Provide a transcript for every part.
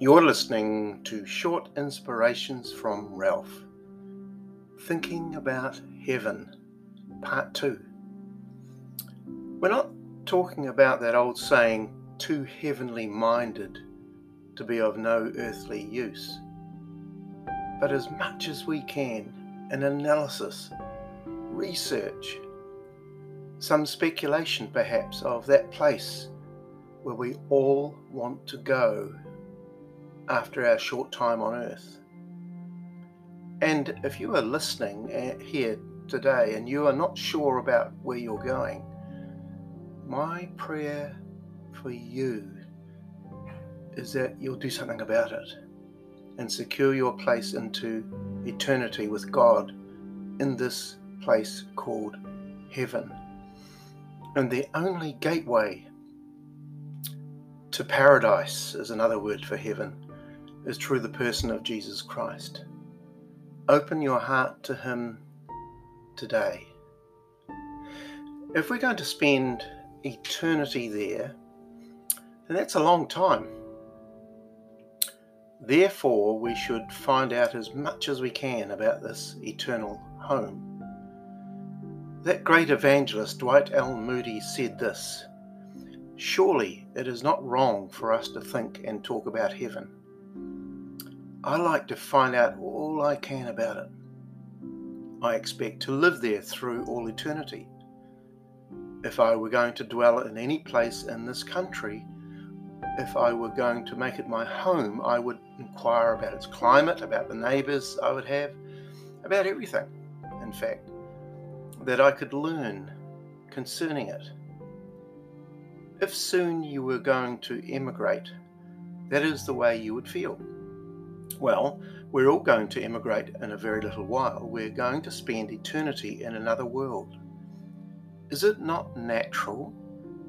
You're listening to Short Inspirations from Ralph. Thinking about Heaven, Part 2. We're not talking about that old saying, too heavenly minded to be of no earthly use, but as much as we can, an analysis, research, some speculation perhaps of that place where we all want to go after our short time on earth. And if you are listening uh, here today and you are not sure about where you're going, my prayer for you is that you'll do something about it and secure your place into eternity with God in this place called heaven. And the only gateway to paradise is another word for heaven is through the person of Jesus Christ. Open your heart to Him today. If we're going to spend eternity there, then that's a long time. Therefore, we should find out as much as we can about this eternal home. That great evangelist Dwight L. Moody said this Surely it is not wrong for us to think and talk about heaven. I like to find out all I can about it. I expect to live there through all eternity. If I were going to dwell in any place in this country, if I were going to make it my home, I would inquire about its climate, about the neighbours I would have, about everything, in fact, that I could learn concerning it. If soon you were going to emigrate, that is the way you would feel. Well, we're all going to emigrate in a very little while. We're going to spend eternity in another world. Is it not natural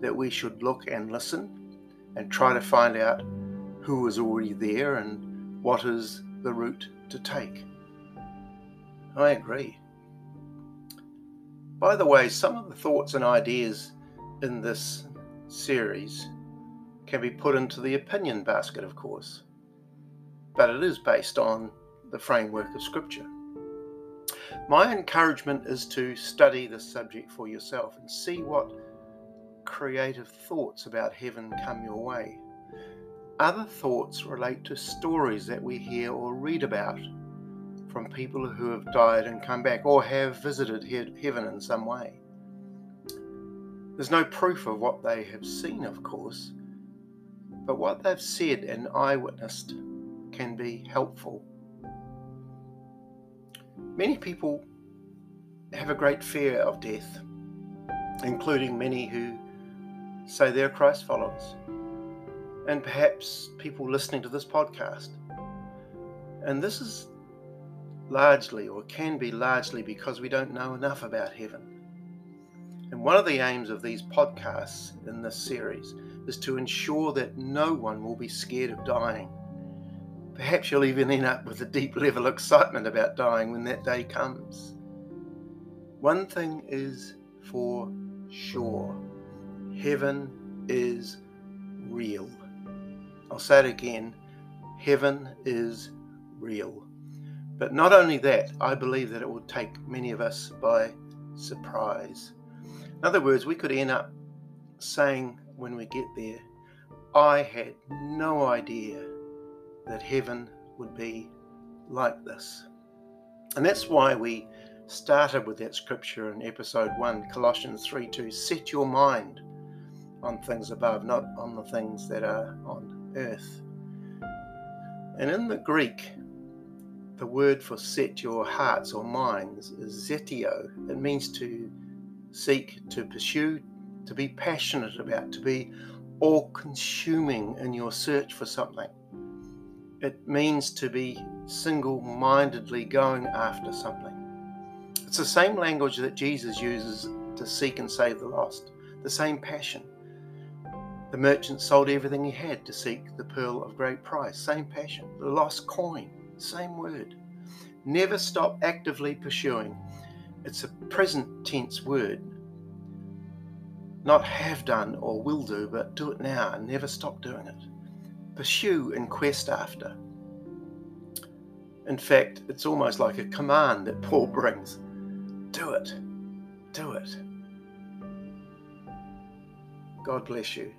that we should look and listen and try to find out who is already there and what is the route to take? I agree. By the way, some of the thoughts and ideas in this series can be put into the opinion basket, of course but it is based on the framework of Scripture. My encouragement is to study this subject for yourself and see what creative thoughts about heaven come your way. Other thoughts relate to stories that we hear or read about from people who have died and come back or have visited heaven in some way. There's no proof of what they have seen, of course, but what they've said and eyewitnessed can be helpful. Many people have a great fear of death, including many who say they're Christ followers, and perhaps people listening to this podcast. And this is largely, or can be largely, because we don't know enough about heaven. And one of the aims of these podcasts in this series is to ensure that no one will be scared of dying Perhaps you'll even end up with a deep level of excitement about dying when that day comes. One thing is for sure heaven is real. I'll say it again heaven is real. But not only that, I believe that it will take many of us by surprise. In other words, we could end up saying when we get there, I had no idea that heaven would be like this. And that's why we started with that scripture in episode 1, Colossians 3 2. Set your mind on things above, not on the things that are on earth. And in the Greek, the word for set your hearts or minds is zeteo. It means to seek, to pursue, to be passionate about, to be all consuming in your search for something. It means to be single mindedly going after something. It's the same language that Jesus uses to seek and save the lost, the same passion. The merchant sold everything he had to seek the pearl of great price, same passion. The lost coin, same word. Never stop actively pursuing. It's a present tense word. Not have done or will do, but do it now and never stop doing it pursue and quest after. In fact, it's almost like a command that Paul brings do it, do it. God bless you.